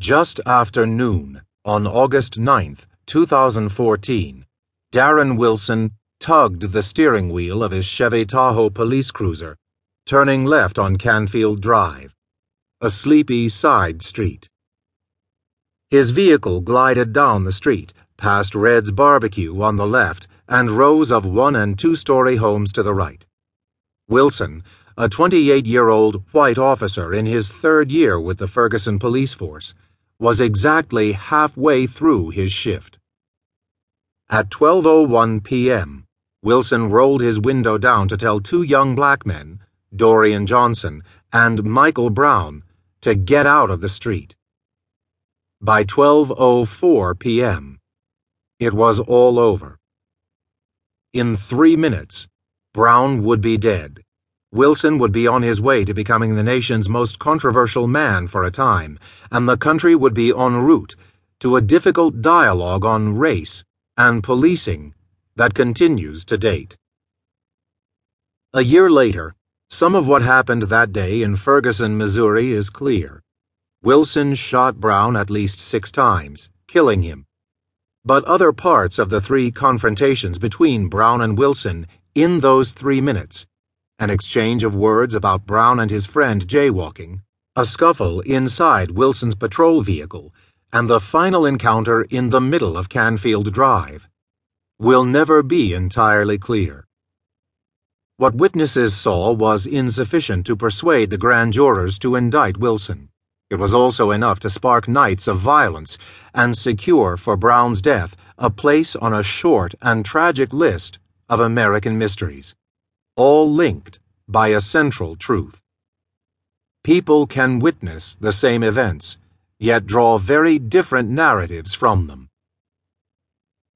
Just after noon, on August 9th, 2014, Darren Wilson tugged the steering wheel of his Chevy Tahoe police cruiser, turning left on Canfield Drive, a sleepy side street. His vehicle glided down the street, past Red's Barbecue on the left and rows of one and two story homes to the right. Wilson, a 28 year old white officer in his third year with the Ferguson police force, was exactly halfway through his shift. At 12:01 p.m., Wilson rolled his window down to tell two young black men, Dorian Johnson and Michael Brown, to get out of the street. By 12:04 p.m., it was all over. In 3 minutes, Brown would be dead. Wilson would be on his way to becoming the nation's most controversial man for a time, and the country would be en route to a difficult dialogue on race and policing that continues to date. A year later, some of what happened that day in Ferguson, Missouri is clear. Wilson shot Brown at least six times, killing him. But other parts of the three confrontations between Brown and Wilson in those three minutes an exchange of words about Brown and his friend jaywalking, a scuffle inside Wilson's patrol vehicle, and the final encounter in the middle of Canfield Drive will never be entirely clear. What witnesses saw was insufficient to persuade the grand jurors to indict Wilson. It was also enough to spark nights of violence and secure for Brown's death a place on a short and tragic list of American mysteries, all linked by a central truth. People can witness the same events, yet draw very different narratives from them.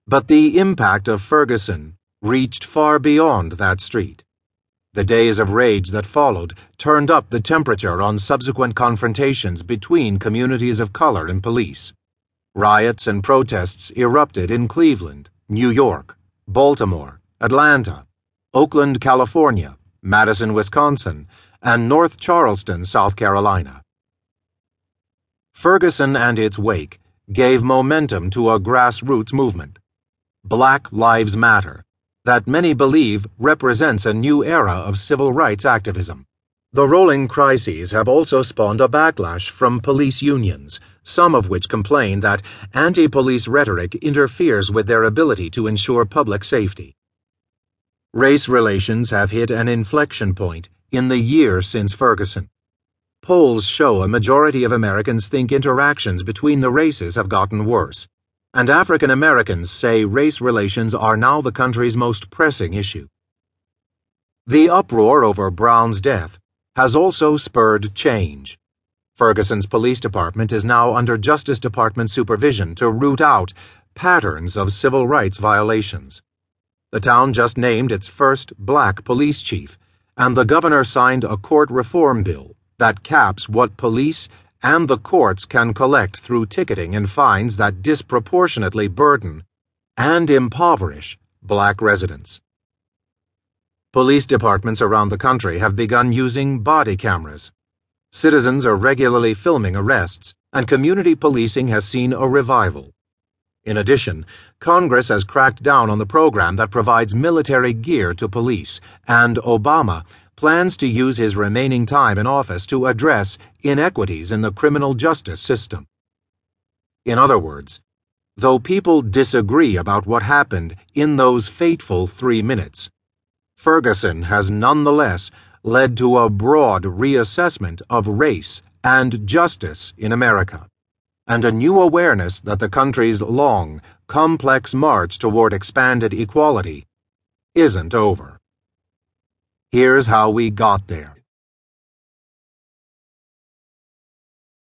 But the impact of Ferguson reached far beyond that street. The days of rage that followed turned up the temperature on subsequent confrontations between communities of color and police. Riots and protests erupted in Cleveland, New York, Baltimore, Atlanta, Oakland, California, Madison, Wisconsin, and North Charleston, South Carolina. Ferguson and its wake gave momentum to a grassroots movement. Black Lives Matter, that many believe represents a new era of civil rights activism. The rolling crises have also spawned a backlash from police unions, some of which complain that anti police rhetoric interferes with their ability to ensure public safety. Race relations have hit an inflection point in the year since Ferguson. Polls show a majority of Americans think interactions between the races have gotten worse, and African Americans say race relations are now the country's most pressing issue. The uproar over Brown's death has also spurred change. Ferguson's police department is now under Justice Department supervision to root out patterns of civil rights violations. The town just named its first black police chief, and the governor signed a court reform bill that caps what police and the courts can collect through ticketing and fines that disproportionately burden and impoverish black residents. Police departments around the country have begun using body cameras. Citizens are regularly filming arrests, and community policing has seen a revival. In addition, Congress has cracked down on the program that provides military gear to police, and Obama plans to use his remaining time in office to address inequities in the criminal justice system. In other words, though people disagree about what happened in those fateful three minutes, Ferguson has nonetheless led to a broad reassessment of race and justice in America and a new awareness that the country's long, complex march toward expanded equality isn't over. Here's how we got there.